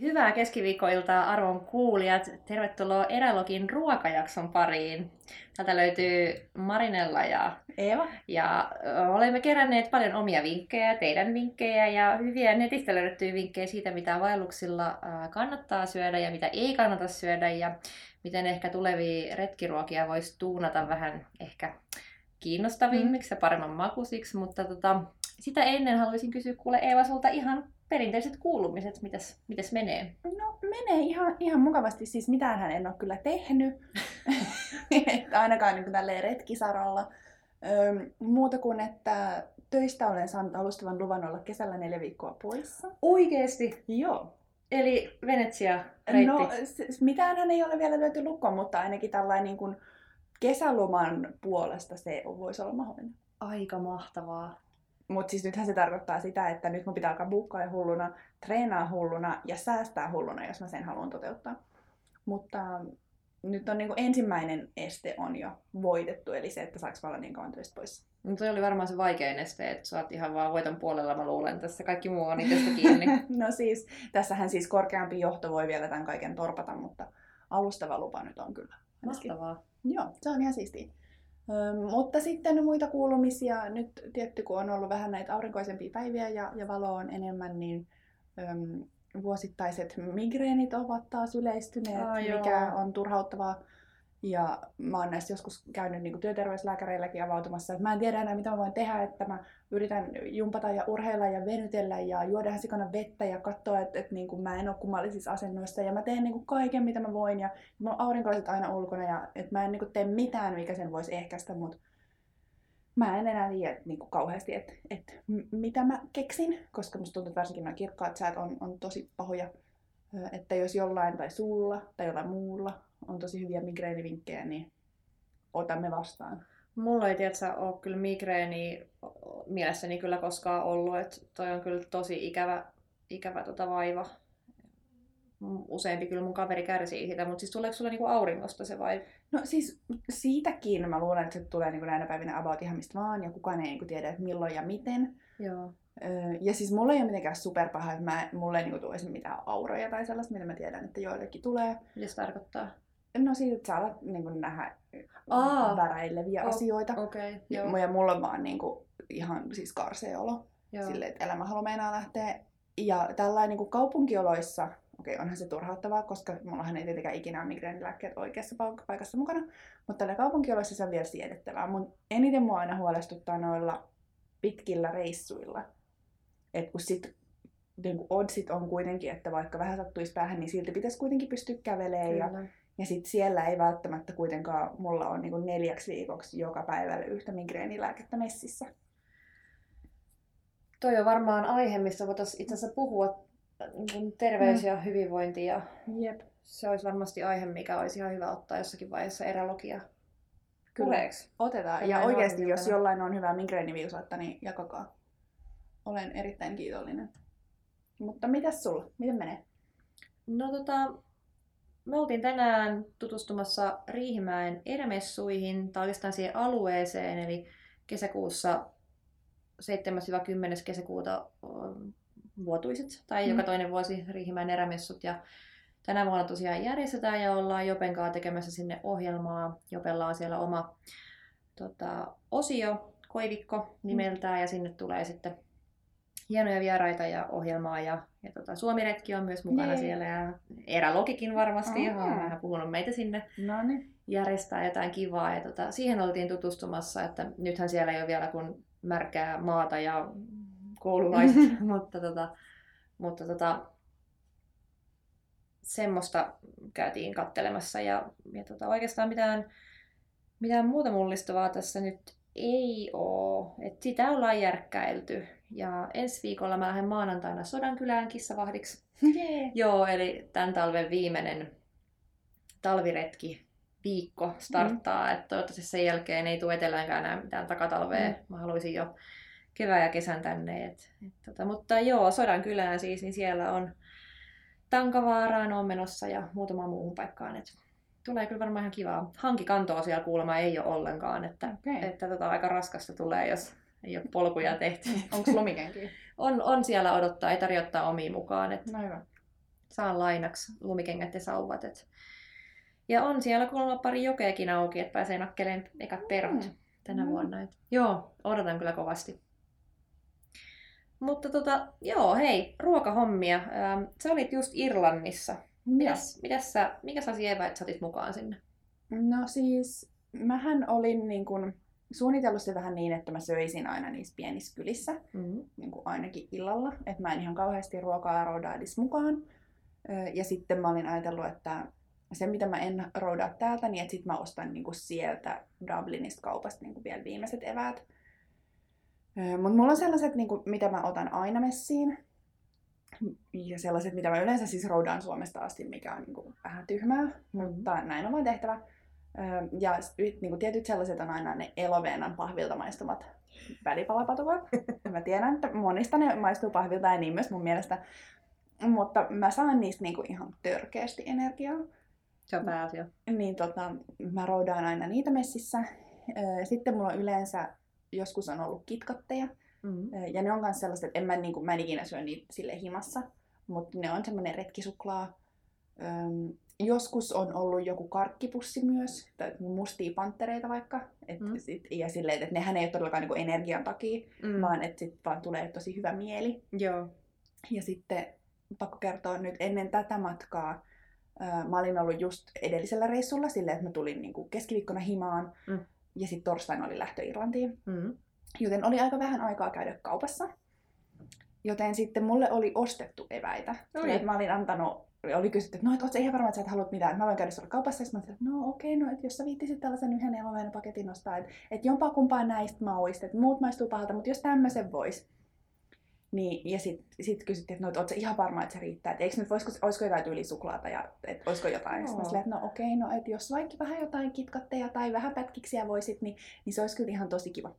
Hyvää keskiviikkoiltaa arvon kuulijat. Tervetuloa Erälogin ruokajakson pariin. Täältä löytyy Marinella ja Eeva. Ja olemme keränneet paljon omia vinkkejä, teidän vinkkejä ja hyviä netistä löydettyjä vinkkejä siitä, mitä vaelluksilla kannattaa syödä ja mitä ei kannata syödä ja miten ehkä tulevia retkiruokia voisi tuunata vähän ehkä kiinnostavimmiksi mm. ja paremman makusiksi, mutta tota, sitä ennen haluaisin kysyä kuule Eeva sulta ihan perinteiset kuulumiset, mitäs, mitäs menee? No menee ihan, ihan mukavasti, siis mitään hän en ole kyllä tehnyt, että ainakaan niin tälleen retkisaralla. Öö, muuta kuin, että töistä olen saanut alustavan luvan olla kesällä neljä viikkoa poissa. Oikeesti? Joo. Eli Venetsia reitti? No, mitään hän ei ole vielä löyty lukkoon, mutta ainakin tällainen niin kuin kesäloman puolesta se voisi olla mahdollinen. Aika mahtavaa. Mutta siis nythän se tarkoittaa sitä, että nyt mun pitää alkaa bukkaa hulluna, treenaa hulluna ja säästää hulluna, jos mä sen haluan toteuttaa. Mutta nyt on niinku ensimmäinen este on jo voitettu, eli se, että saaks olla niin kauan töistä pois. No toi oli varmaan se vaikein este, että sä oot ihan vaan voiton puolella, mä luulen. Tässä kaikki muu on itsestä kiinni. no siis, tässähän siis korkeampi johto voi vielä tämän kaiken torpata, mutta alustava lupa nyt on kyllä. Mahtavaa. Joo, se on ihan siistiä. Öm, mutta sitten muita kuulumisia, nyt tietty kun on ollut vähän näitä aurinkoisempia päiviä ja, ja valo on enemmän, niin öm, vuosittaiset migreenit ovat taas yleistyneet, ah, mikä joo. on turhauttavaa. Ja mä oon näissä joskus käynyt niin työterveyslääkäreilläkin avautumassa, että mä en tiedä enää mitä mä voin tehdä, että mä yritän jumpata ja urheilla ja venytellä ja juoda sikana vettä ja katsoa, että, että niin kuin mä en ole kummallisissa asennoissa ja mä teen niin kuin kaiken mitä mä voin ja mä oon aurinkolaiset aina ulkona ja että mä en niin kuin tee mitään, mikä sen voisi ehkäistä, mutta mä en enää tiedä niin kuin kauheasti, että, että mitä mä keksin, koska musta tuntuu, että varsinkin nämä kirkkaat säät on, on tosi pahoja. Että jos jollain tai sulla tai jollain muulla on tosi hyviä migreenivinkkejä, niin otamme vastaan. Mulla ei tiedä, ole kyllä migreeni mielessäni kyllä koskaan ollut, että toi on kyllä tosi ikävä, ikävä tota vaiva. Useampi kyllä mun kaveri kärsii siitä, mutta siis tuleeko sulla niinku auringosta se vai? No siis siitäkin mä luulen, että se tulee niinku näinä päivinä about ihan mistä vaan ja kukaan ei niinku tiedä, että milloin ja miten. Joo. Ja siis mulla ei ole mitenkään superpaha, että mä, mulle ei niinku tule mitään auroja tai sellaista, mitä mä tiedän, että joillekin tulee. Mitä se tarkoittaa? No siitä, että sä alat niin nähdä Aa, väräileviä o- asioita. Okay, joo. Ja mulla on vaan niin kuin, ihan siis karsea olo. Silleen, että elämä haluaa meinaa lähteä. Ja tällainen niin kaupunkioloissa, okei okay, onhan se turhauttavaa, koska mullahan ei tietenkään ikinä ole migreenilääkkeet oikeassa paikassa mukana. Mutta tällä kaupunkioloissa se on vielä siedettävää. Mun eniten mua aina huolestuttaa noilla pitkillä reissuilla. Että kun sit niin kuin oddsit on kuitenkin, että vaikka vähän sattuisi päähän, niin silti pitäisi kuitenkin pystyä kävelemään. Ja ja sitten siellä ei välttämättä kuitenkaan mulla ole niin neljäksi viikoksi joka päivällä yhtä migreenilääkettä messissä. Toi on varmaan aihe, missä voitaisiin itse asiassa puhua niin terveys mm. ja hyvinvointi. Ja Jep. Se olisi varmasti aihe, mikä olisi ihan hyvä ottaa jossakin vaiheessa erälogia. Kyllä, otetaan. Ja oikeasti, jos jollain on hyvä migreeniviusatta, niin jakakaa. Olen erittäin kiitollinen. Mutta mitäs sulla? Miten menee? No tota, me oltiin tänään tutustumassa Riihimäen erämessuihin, tai oikeastaan siihen alueeseen, eli kesäkuussa 7-10. kesäkuuta vuotuiset, tai mm. joka toinen vuosi Riihimäen erämessut. Ja tänä vuonna tosiaan järjestetään ja ollaan Jopen kanssa tekemässä sinne ohjelmaa. Jopella on siellä oma tota, osio, Koivikko nimeltään, mm. ja sinne tulee sitten hienoja vieraita ja ohjelmaa ja, ja tota, Suomiretki on myös mukana nee. siellä ja Erälogikin varmasti, oh. on vähän puhunut meitä sinne Noniin. järjestää jotain kivaa ja tota, siihen oltiin tutustumassa, että nythän siellä ei ole vielä kuin märkää maata ja koululaiset, mutta, tota, mutta tota, semmoista käytiin kattelemassa ja, ja tota, oikeastaan mitään, mitään muuta mullistavaa tässä nyt ei oo. Et sitä ollaan järkkäilty. Ja ensi viikolla mä lähden maanantaina Sodankylään kissavahdiksi. Yeah. Joo, eli tämän talven viimeinen talviretki viikko starttaa. Mm. Että toivottavasti sen jälkeen ei tule eteläänkään enää mitään takatalvea. Mm. Mä haluaisin jo kevään ja kesän tänne. Et, et, tota, mutta joo, Sodankylään siis, niin siellä on Tankavaaraan on menossa ja muutama muuhun paikkaan. Et tulee kyllä varmaan ihan kivaa. Hankikantoa siellä kuulemma ei ole ollenkaan, että, okay. että tota, aika raskasta tulee, jos ei ole polkuja tehty. Onko lumikenkiä? on, on siellä odottaa, ei tarvitse ottaa omiin mukaan. Että no hyvä. saan lainaksi lumikengät ja sauvat. Et. Ja on siellä kuulemma pari jokeakin auki, että pääsee nakkeleen ekat perot mm. tänä mm. vuonna. Et, joo, odotan kyllä kovasti. Mutta tota, joo, hei, ruokahommia. Ähm, sä olit just Irlannissa. Mitäs, mitäs sä, mikä sä eväät sä otit mukaan sinne? No siis, mähän olin niin kun, suunnitellut se vähän niin, että mä söisin aina niissä pienissä kylissä, mm-hmm. niin kuin ainakin illalla. Että mä en ihan kauheasti ruokaa roudaa edes mukaan. Ja sitten mä olin ajatellut, että se mitä mä en roudaa täältä, niin että sit mä ostan niin kuin sieltä Dublinista kaupasta niin kuin vielä viimeiset eväät. Mutta mulla on sellaiset, niin kuin, mitä mä otan aina messiin. Ja sellaiset, mitä mä yleensä siis roudaan Suomesta asti, mikä on niin kuin, vähän tyhmää, mm-hmm. mutta näin on vaan tehtävä. Ja niin kuin tietyt sellaiset on aina ne Eloveenan pahvilta maistumat välipalapatukat. mä tiedän, että monista ne maistuu pahvilta ja niin myös mun mielestä. Mutta mä saan niistä niin kuin ihan törkeästi energiaa. Se on pääasia. Niin tota, mä roudaan aina niitä messissä. Sitten mulla on yleensä, joskus on ollut kitkotteja. Mm-hmm. Ja ne on myös sellaiset, että en mä, niin kuin, mä en ikinä syö niitä sille himassa. Mutta ne on semmoinen retkisuklaa. Joskus on ollut joku karkkipussi myös, tai mustia panttereita vaikka. Et mm. sit, ja silleen, että nehän ei ole todellakaan niin energian takia, mm. vaan että sit vaan tulee tosi hyvä mieli. Joo. Ja sitten pakko kertoa nyt ennen tätä matkaa, mä olin ollut just edellisellä reissulla silleen, että mä tulin niin kuin keskiviikkona himaan mm. ja sitten torstaina oli lähtö Irlantiin. Mm. Joten oli aika vähän aikaa käydä kaupassa. Joten sitten mulle oli ostettu eväitä. Eli mä olin antanut, oli kysytty, että no, et ihan varma, että sä et halua mitään, mä voin käydä sulla kaupassa. Ja mä että no okei, okay, no, että jos sä viittisit tällaisen yhden eloveena-paketin nostaa, että, että jompaa kumpaa näistä mauista, että muut maistuu pahalta, mutta jos tämmöisen vois. Niin, ja sitten sit kysyttiin, että no, ootko ihan varma, että se riittää, että eikö nyt, voisiko, olisiko jotain tyylisuklaata ja että olisiko jotain. Sitten mä että no okei, okay, no että jos vaikka vähän jotain kitkatteja tai vähän pätkiksiä voisit, niin, niin se olisi kyllä ihan tosi kiva.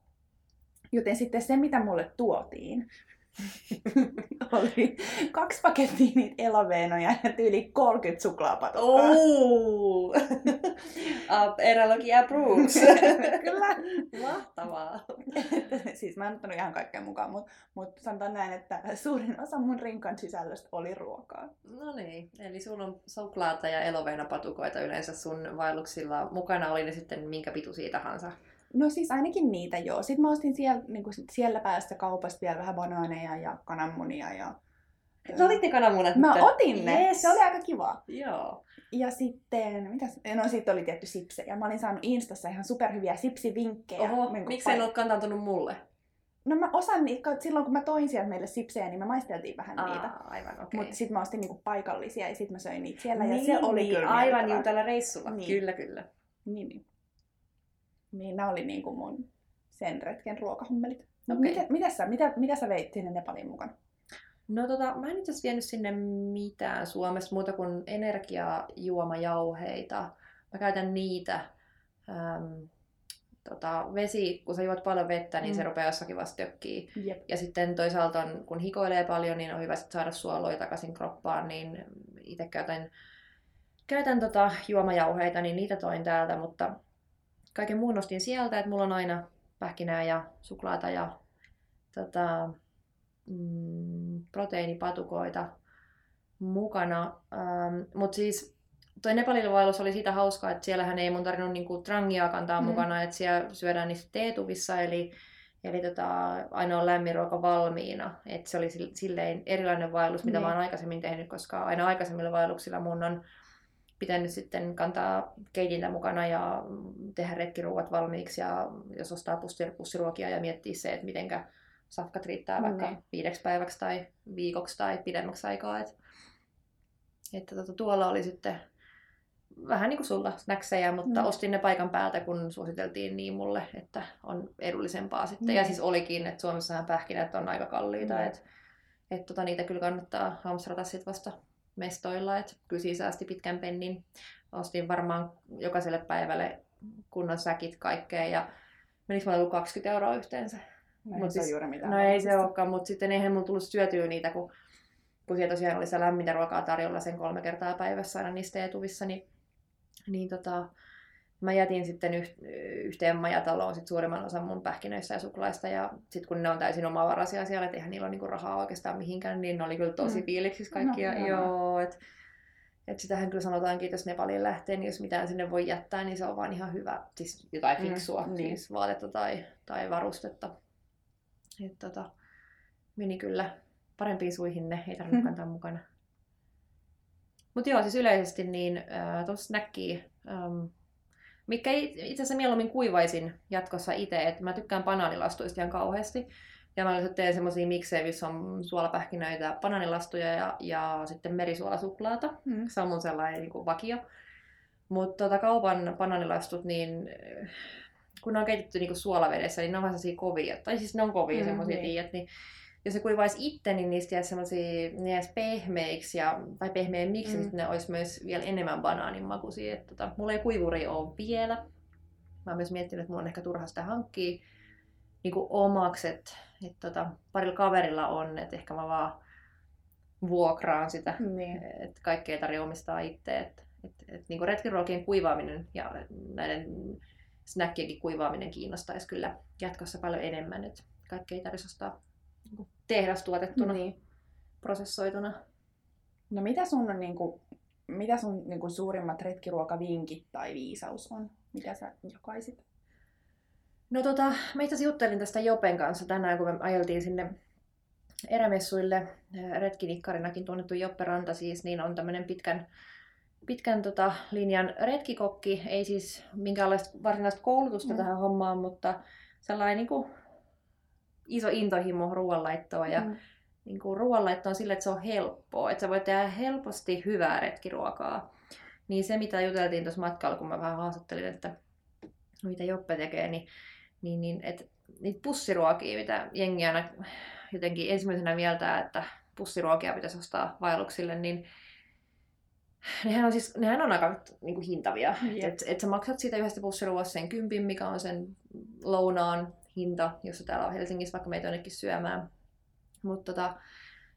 Joten sitten se, mitä mulle tuotiin, oli kaksi pakettia niitä elaveenoja ja tyyli 30 suklaapatukkaa. Oh! Up Eralogi approves. Kyllä. Mahtavaa. siis mä en ottanut ihan kaikkea mukaan, mutta mut sanotaan näin, että suurin osa mun rinkan sisällöstä oli ruokaa. No niin, eli sulla on suklaata ja eloveenapatukoita yleensä sun vaelluksilla mukana, oli ne sitten minkä pituisia tahansa. No siis ainakin niitä joo. Sitten mä ostin siellä, niin kuin siellä päässä kaupasta vielä vähän banaaneja ja kananmunia. Ja... Sä otit ne kananmunat? Mä nyt? otin ne. Yes. Se oli aika kiva. Joo. Ja sitten, mitäs? No sitten oli tietty sipsejä. Mä olin saanut Instassa ihan superhyviä sipsivinkkejä. Oho, niin miksi en ole kantantunut mulle? No mä osan niitä, silloin kun mä toin sieltä meille sipsejä, niin me maisteltiin vähän Aa, niitä. Aivan, okei. Okay. Mutta sitten mä ostin niinku paikallisia ja sitten mä söin niitä siellä niin, ja se oli niin, kyllä Aivan niin tällä reissulla, niin. kyllä kyllä. Niin, niin. Niin nämä oli niin kuin mun sen retken ruokahommelit. No, okay. mitä, mitä, sä, mitä, mitä sä veit sinne Nepaliin mukana? No tota, mä en itse asiassa vienyt sinne mitään Suomessa muuta kuin energiajuomajauheita. Mä käytän niitä. Ähm, tota, vesi, kun sä juot paljon vettä, niin mm. se rupeaa jossakin vasta tökkii. Yep. Ja sitten toisaalta on, kun hikoilee paljon, niin on hyvä saada suoloja takaisin kroppaan, niin itse käytän, käytän tota juomajauheita, niin niitä toin täältä, mutta kaiken muun ostin sieltä, että mulla on aina pähkinää ja suklaata ja tota, mm, proteiinipatukoita mukana. Ähm, Mutta siis toi Nepalin vaellus oli siitä hauskaa, että siellähän ei mun tarvinnut niinku trangia kantaa mm. mukana, että siellä syödään niissä teetuvissa, eli, eli tota, aina on lämmin ruoka valmiina. Et se oli silleen erilainen vaellus, mitä mm. mä oon aikaisemmin tehnyt, koska aina aikaisemmilla vaelluksilla mun on pitänyt sitten kantaa keitintä mukana ja tehdä retkiruuat valmiiksi ja jos ostaa pussiruokia ja miettiä se, että mitenkä safkat riittää mm. vaikka viideksi päiväksi tai viikoksi tai pidemmäksi aikaa. Et, että tota, tuolla oli sitten vähän niin kuin sulla snackseja, mutta mm. ostin ne paikan päältä, kun suositeltiin niin mulle, että on edullisempaa sitten. Mm. Ja siis olikin, että Suomessahan pähkinät on aika kalliita, mm. että et tota, niitä kyllä kannattaa hamstrata sitten vasta mestoilla, että kyllä säästi pitkän pennin. Ostin varmaan jokaiselle päivälle kunnon säkit kaikkea ja menikö mulla 20 euroa yhteensä. No, Mut siis, juuri mitään no ei se olekaan, mutta sitten eihän mulla tullut syötyä niitä, kun, kun siellä tosiaan oli se lämmintä ruokaa tarjolla sen kolme kertaa päivässä aina niistä etuvissa, niin, niin tota, mä jätin sitten yhteen majataloon sit suurimman osan mun pähkinöistä ja suklaista. Ja sitten kun ne on täysin omavaraisia siellä, että eihän niillä ole niinku rahaa oikeastaan mihinkään, niin ne oli kyllä tosi mm. fiiliksissä kaikkia. No, joo, et, et sitähän kyllä sanotaankin, että jos Nepaliin lähtee, niin jos mitään sinne voi jättää, niin se on vaan ihan hyvä. Siis jotain mm, fiksua, mm, niin. siis vaatetta tai, tai varustetta. Et tota, meni kyllä parempiin suihin ne, ei tarvitse kantaa mukana. Mutta joo, siis yleisesti niin äh, tuossa snackia, ähm, mikä itse asiassa mieluummin kuivaisin jatkossa itse, että mä tykkään banaanilastuista ihan kauheasti. Ja mä teen semmoisia miksejä, missä on suolapähkinöitä, banaanilastuja ja, ja sitten merisuolasuklaata. Mm. Se on mun sellainen niin kuin vakio. Mutta tota, kaupan banaanilastut, niin kun ne on keitetty niin kuin suolavedessä, niin ne on vähän sellaisia kovia. Tai siis ne on kovia mm, semmoisia, niin. tiedät, niin jos ne kuivaisi itse, niin niistä jäisi semmoisia, ne jäisi pehmeiksi ja, tai pehmeämmiksi, mm. niin ne olisi myös vielä enemmän banaanin makuisia. Että, tota, mulla ei kuivuri ole vielä. Mä oon myös miettinyt, että mulla on ehkä turha sitä hankkia niin kuin omaksi, että, että tota, parilla kaverilla on, että ehkä mä vaan vuokraan sitä, niin. että kaikkea tarvitse omistaa itse. Että, että, että niin kuin retkiruokien kuivaaminen ja näiden snackienkin kuivaaminen kiinnostaisi kyllä jatkossa paljon enemmän, että kaikkea ei tarvitsisi ostaa tehdastuotettuna, niin. prosessoituna. No mitä sun, on, niin kuin, mitä sun niin kuin suurimmat retkiruokavinkit tai viisaus on? Mitä sä jokaisit? No tota, mä itse juttelin tästä Jopen kanssa tänään, kun me ajeltiin sinne erämessuille. Retkinikkarinakin tunnettu Joppe Ranta siis, niin on tämmöinen pitkän, pitkän tota, linjan retkikokki. Ei siis minkäänlaista varsinaista koulutusta mm. tähän hommaan, mutta sellainen niin kuin, iso intohimo ruoanlaittoa. Ja mm. niin kuin, ruoanlaitto on sillä, että se on helppoa. Että sä voit tehdä helposti hyvää retkiruokaa. Niin se, mitä juteltiin tuossa matkalla, kun mä vähän haastattelin, että mitä Joppe tekee, niin niin, niin et, niitä pussiruokia, mitä jengi aina jotenkin ensimmäisenä mieltää, että pussiruokia pitäisi ostaa vaelluksille, niin nehän on, siis, nehän on aika niin kuin hintavia. Yep. Et, et sä maksat siitä yhdestä pussiruoasta sen kympin, mikä on sen lounaan hinta, jos täällä on Helsingissä vaikka meitä jonnekin syömään. Mutta tota,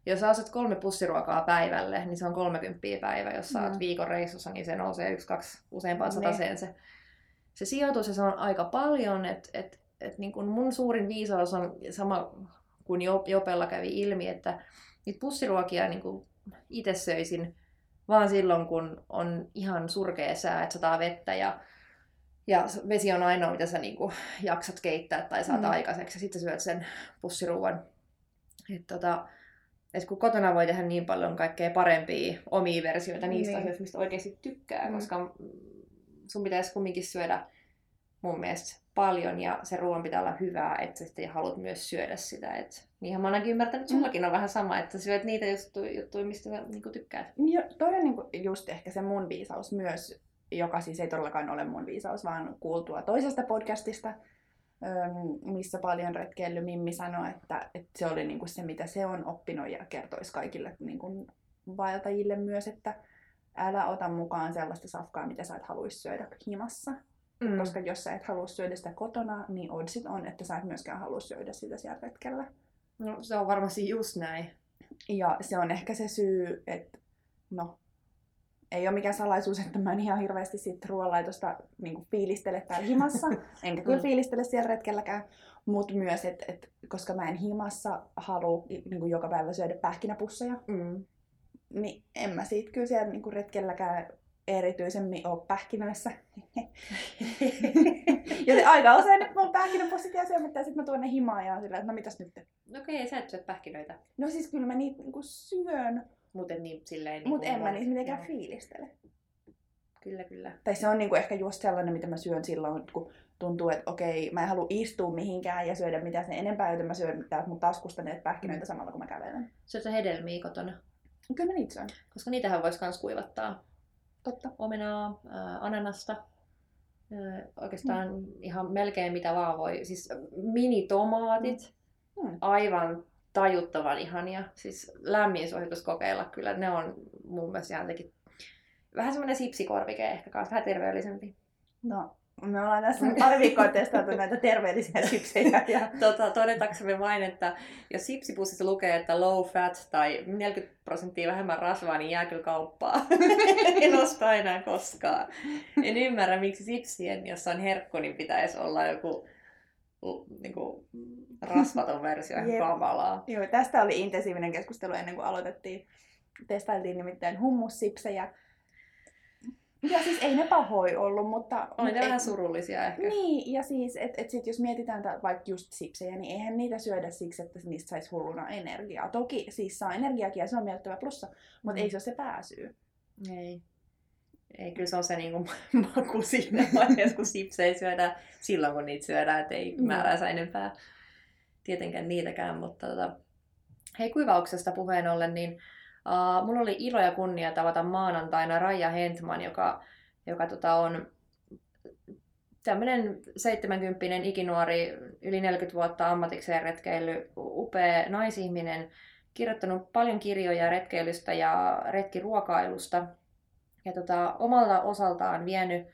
jos sä ostat kolme pussiruokaa päivälle, niin se on 30 päivä. Jos sä oot mm. viikon reissussa, niin se nousee yksi, kaksi, useampaan sataseen niin. se se sijoitus ja se on aika paljon, että et, et niin kun mun suurin viisaus on sama kuin Jopella kävi ilmi, että niitä pussiruokia niin itse söisin vaan silloin, kun on ihan surkea sää, että sataa vettä ja, ja vesi on ainoa, mitä sä niin kuin jaksat keittää tai saat mm. aikaiseksi ja sitten syöt sen pussiruuan. Et tota, et kun kotona voi tehdä niin paljon kaikkea parempia omia versioita niistä niin. asioista, mistä oikeasti tykkää, mm. koska sun pitäisi kumminkin syödä mun mielestä paljon ja se ruoan pitää olla hyvää, että sä sitten haluat myös syödä sitä. Et, niinhän mä oonkin ymmärtänyt, että sullakin on vähän sama, että sä syöt niitä juttuja, juttuja mistä sä niin tykkäät. Jo, toi on niin just ehkä se mun viisaus myös, joka siis ei todellakaan ole mun viisaus, vaan kuultua toisesta podcastista, missä paljon retkeily Mimmi sanoi, että, että se oli niin kuin se, mitä se on oppinut ja kertoisi kaikille niin kuin vaeltajille myös, että älä ota mukaan sellaista safkaa, mitä sä et haluaisi syödä himassa. Mm. Koska jos sä et halua syödä sitä kotona, niin oddsit on, että sä et myöskään halua syödä sitä siellä retkellä. No se on varmasti just näin. Ja se on ehkä se syy, että no, ei ole mikään salaisuus, että mä en ihan hirveästi siitä ruoanlaitosta niin fiilistele täällä himassa. Enkä kyllä mm. fiilistele siellä retkelläkään. Mutta myös, että et, koska mä en himassa halua niin joka päivä syödä pähkinäpusseja, mm niin en mä siitä kyllä siellä niinku retkelläkään erityisemmin ole pähkinöissä. Joten aika usein nyt mun pähkinäpussit jää syömättä ja sitten mä tuon ne himaan ja sillä, että no mitäs nyt? No okei, okay, sä et syö pähkinöitä. No siis kyllä mä niitä niinku syön. Muuten niin silleen... Niin Mut en mä niitä mitenkään joo. fiilistele. Kyllä, kyllä. Tai se on niinku ehkä just sellainen, mitä mä syön silloin, kun tuntuu, että okei, mä en halua istua mihinkään ja syödä mitään sen enempää, joten mä syön täältä mun taskusta ne pähkinöitä mm. samalla, kun mä kävelen. Syöt sä hedelmiä kotona? Kyllä mä niitä syön. Koska niitähän voisi myös kuivattaa. Totta. Omenaa, ää, ananasta, oikeastaan mm. ihan melkein mitä vaan voi. Siis minitomaatit, mm. mm. aivan tajuttavan ihania. Siis lämmin suositus kokeilla kyllä. Ne on mun mielestä tekin vähän semmoinen sipsikorvike ehkä kanssa, vähän terveellisempi. No, Me ollaan tässä pari viikkoa testailtu näitä terveellisiä sipsejä. Ja... Tota, todetaksemme vain, että jos sipsipussissa lukee, että low fat tai 40 prosenttia vähemmän rasvaa, niin jää kyllä kauppaa. en osta enää koskaan. En ymmärrä, miksi sipsien, jossa on herkku, niin pitäisi olla joku niin kuin, rasvaton versio ihan kamalaa. Joo, tästä oli intensiivinen keskustelu ennen kuin aloitettiin. Testailtiin nimittäin hummussipsejä ja siis ei ne pahoja ollut, mutta... Oli ne vähän surullisia ehkä. Niin, ja siis, että et sit jos mietitään t- vaikka just sipsejä, niin eihän niitä syödä siksi, että niistä saisi hulluna energiaa. Toki siis saa energiakin ja se on miellyttävä plussa, mutta mm. ei se ole se pääsyy. Ei. Ei, kyllä se on se niinku maku siinä vaiheessa, kun sipsejä syödään silloin, kun niitä syödään, että ei mm. määränsä enempää tietenkään niitäkään, mutta tota... Hei, kuivauksesta puheen ollen, niin Uh, mulla oli ilo ja kunnia tavata maanantaina Raija Hentman, joka, joka tota on tämmöinen 70 ikinuori, yli 40 vuotta ammatikseen retkeily, upea naisihminen, kirjoittanut paljon kirjoja retkeilystä ja retkiruokailusta. Ja tota, omalla osaltaan vienyt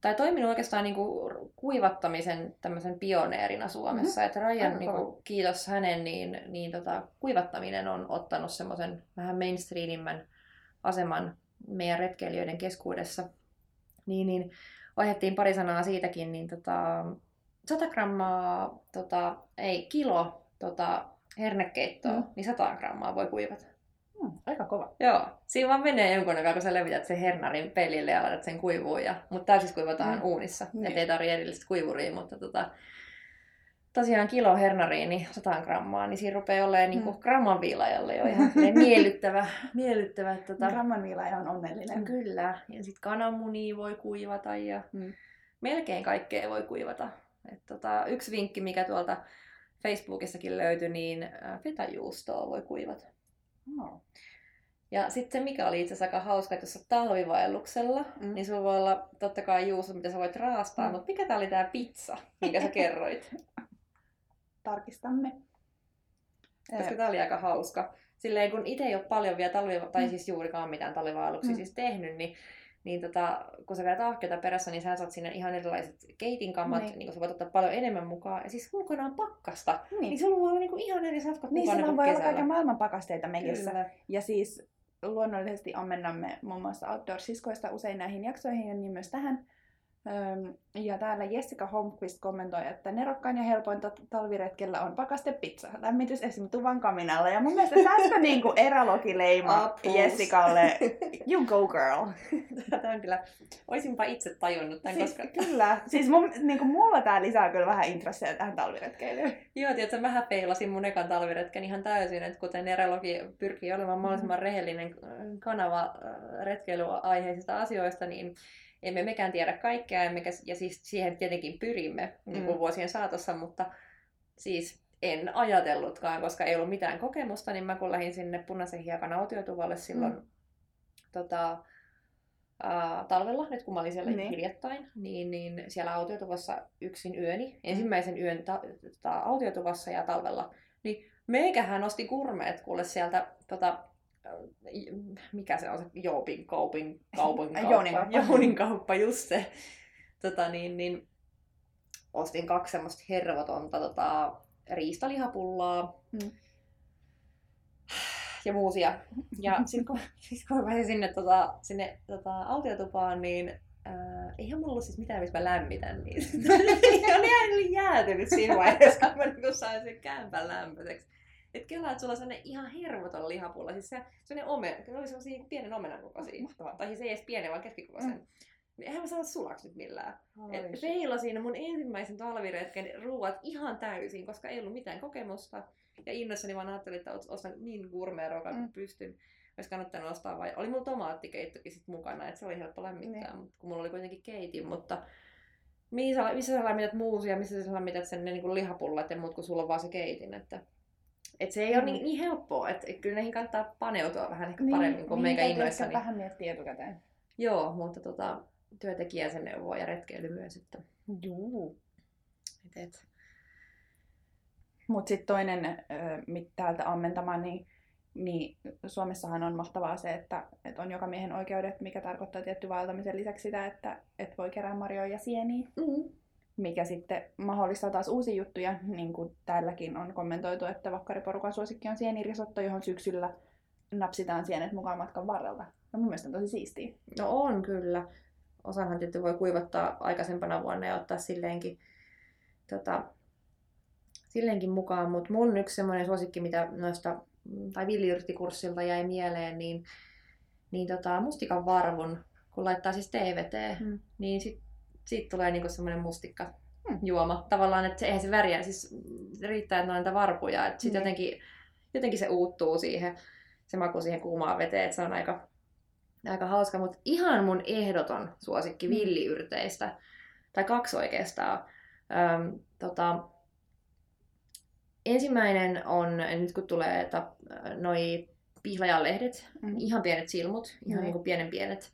tai toiminut oikeastaan niin kuin kuivattamisen tämmöisen pioneerina Suomessa. Mm-hmm. Että Rajan, niin kuin, kiitos hänen, niin, niin tota, kuivattaminen on ottanut semmoisen vähän mainstreamimmän aseman meidän retkeilijöiden keskuudessa. Niin, niin vaihdettiin pari sanaa siitäkin, niin tota, 100 grammaa, tota, ei kilo tota, hernekeittoa, mm. niin 100 grammaa voi kuivata. Hmm, aika kova. Joo. Siinä vaan menee jonkun aikaa, kun sä levität sen hernarin pelille ja laitat sen kuivuun. Ja, mutta täysin kuivataan mm. uunissa. Niin. Että ei tarvitse erillistä kuivuria, mutta tota, tosiaan kilo hernariin, niin 100 grammaa, niin siinä rupeaa olemaan niin kuin mm. gramman viilaajalle jo ihan miellyttävä. miellyttävä tota... Gramman viilaaja on onnellinen. Kyllä. Ja sitten kananmunia voi kuivata ja mm. melkein kaikkea voi kuivata. Et tota, yksi vinkki, mikä tuolta Facebookissakin löytyi, niin fetajuustoa voi kuivata. No. Ja sitten se, mikä oli itse asiassa aika hauska, että jos olet talvivaelluksella, mm. niin sulla voi olla totta kai juuso, mitä sä voit raastaa, mm. mutta mikä tää oli tää pizza, minkä sä kerroit? Tarkistamme. Koska tää oli aika hauska. Silleen kun itse ei ole paljon vielä talvi, tai mm. siis juurikaan mitään talvivaelluksia mm. siis tehnyt, niin niin tota, kun sä vedät ahkeita perässä, niin sä saat sinne ihan erilaiset keitinkammat, niin. niin sä voit ottaa paljon enemmän mukaan. Ja siis ulkona on pakkasta, niin, niin sulla voi olla niinku ihan eri satkot niin, mukana Niin, voi olla kaiken maailman pakasteita mekissä. Ja siis luonnollisesti ammennamme muun muassa Outdoor-siskoista usein näihin jaksoihin ja niin myös tähän. Ja täällä Jessica Holmqvist kommentoi, että nerokkain ja helpoin talviretkellä on pakastepizza. Lämmitys esim. tuvan kaminalla. Ja mun mielestä tästä niinku erälogileima Jessicalle. You go girl. Tätä on kyllä, oisinpa itse tajunnut tämän, siis, koska... Kyllä. Siis mun, niinku, mulla tää lisää kyllä vähän intressejä tähän talviretkeilyyn. Joo, tiedätkö, vähän peilasin mun ekan talviretken ihan täysin, että kuten erälogi pyrkii olemaan mahdollisimman rehellinen kanava retkeilyaiheisista asioista, niin emme mekään tiedä kaikkea, emmekä, ja siis siihen tietenkin pyrimme niin kuin mm. vuosien saatossa, mutta siis en ajatellutkaan, koska ei ollut mitään kokemusta, niin mä kun lähdin sinne punaisen hiekan autiotuvalle silloin mm. tota, ää, talvella, nyt kun mä olin siellä niin. hiljattain, niin, niin siellä autiotuvassa yksin yöni, mm. ensimmäisen yön ta, ta, autiotuvassa ja talvella, niin meikähän nosti kurmeet kuule sieltä tota, mikä se on se Joopin kaupin, kaupin kauppa. Jounin kauppa. Jounin kauppa, just se. Tota, niin, niin, ostin kaksi semmoista hervotonta tota, riistalihapullaa. Hmm. Ja muusia. Ja sitten kun, sit kun mä sinne, tota, sinne tota, autiotupaan, niin äh, eihän mulla ollut siis mitään, missä mä lämmitän niitä. ne oli jäätynyt siinä vaiheessa, kun mä niin sain sen kämpän lämpöiseksi. Että kelaa, että sulla on sellainen ihan hervoton lihapulla. Siis se, sellainen omen, ne oli sellaisia pienen omenan kokoisia. Mahtavaa. Tai siis ei edes pienen, vaan keskikokoisen. Mm. Niin eihän mä saa sulaksi nyt millään. Et feilasin mun ensimmäisen talviretken ruuat ihan täysin, koska ei ollut mitään kokemusta. Ja innossani vaan ajattelin, että ostan niin gourmet ruokaa mm. pystyn. Olisi kannattanut ostaa vai... Oli mulla tomaattikeittokin sit mukana, että se oli helppo lämmittää, mutta kun mulla oli kuitenkin keitin, mutta missä, missä sä lämmität muusia, missä sä lämmität sen ne niin lihapullat ja muut, kun sulla on vaan se keitin. Että et se ei mm. ole niin, niin helppoa, että et kyllä näihin kannattaa paneutua vähän ehkä niin, paremmin kuin niin, meikä innoissani. Niin, vähän miettiä etukäteen. Joo, mutta tota, työntekijä sen neuvoo ja retkeily myös. Että... Juu. Et, et. Mutta sitten toinen, äh, täältä ammentamaan, niin niin Suomessahan on mahtavaa se, että, että on joka miehen oikeudet, mikä tarkoittaa tietty vaeltamisen lisäksi sitä, että, että voi kerää marjoja ja sieniä. Mm. Mikä sitten mahdollistaa taas uusia juttuja, niin kuin täälläkin on kommentoitu, että vakkariporukan suosikki on sienirisotto, johon syksyllä napsitaan sienet mukaan matkan varrelta. No mun mielestä on tosi siistiä. No on kyllä. Osanhan tietysti voi kuivattaa aikaisempana vuonna ja ottaa silleenkin, tota, silleenkin mukaan, mutta mun yksi semmoinen suosikki, mitä noista tai villiyrttikurssilta jäi mieleen, niin, niin tota, mustikan varvun, kun laittaa siis TVT, Mm. niin sit, siitä tulee niinku semmoinen mustikka Mm. juoma. Tavallaan, että se, eihän se väriä, siis riittää, että on niitä varpuja, että sit Niin. jotenkin, jotenkin se uuttuu siihen, se maku siihen kuumaan veteen, että se on aika, aika hauska. Mutta ihan mun ehdoton suosikki Mm. villiyrteistä, tai kaksi oikeastaan. Öm, tota, ensimmäinen on, nyt kun tulee ta, noi pihlajanlehdet, Mm. ihan pienet silmut, ihan Mm. niin kuin pienen pienet,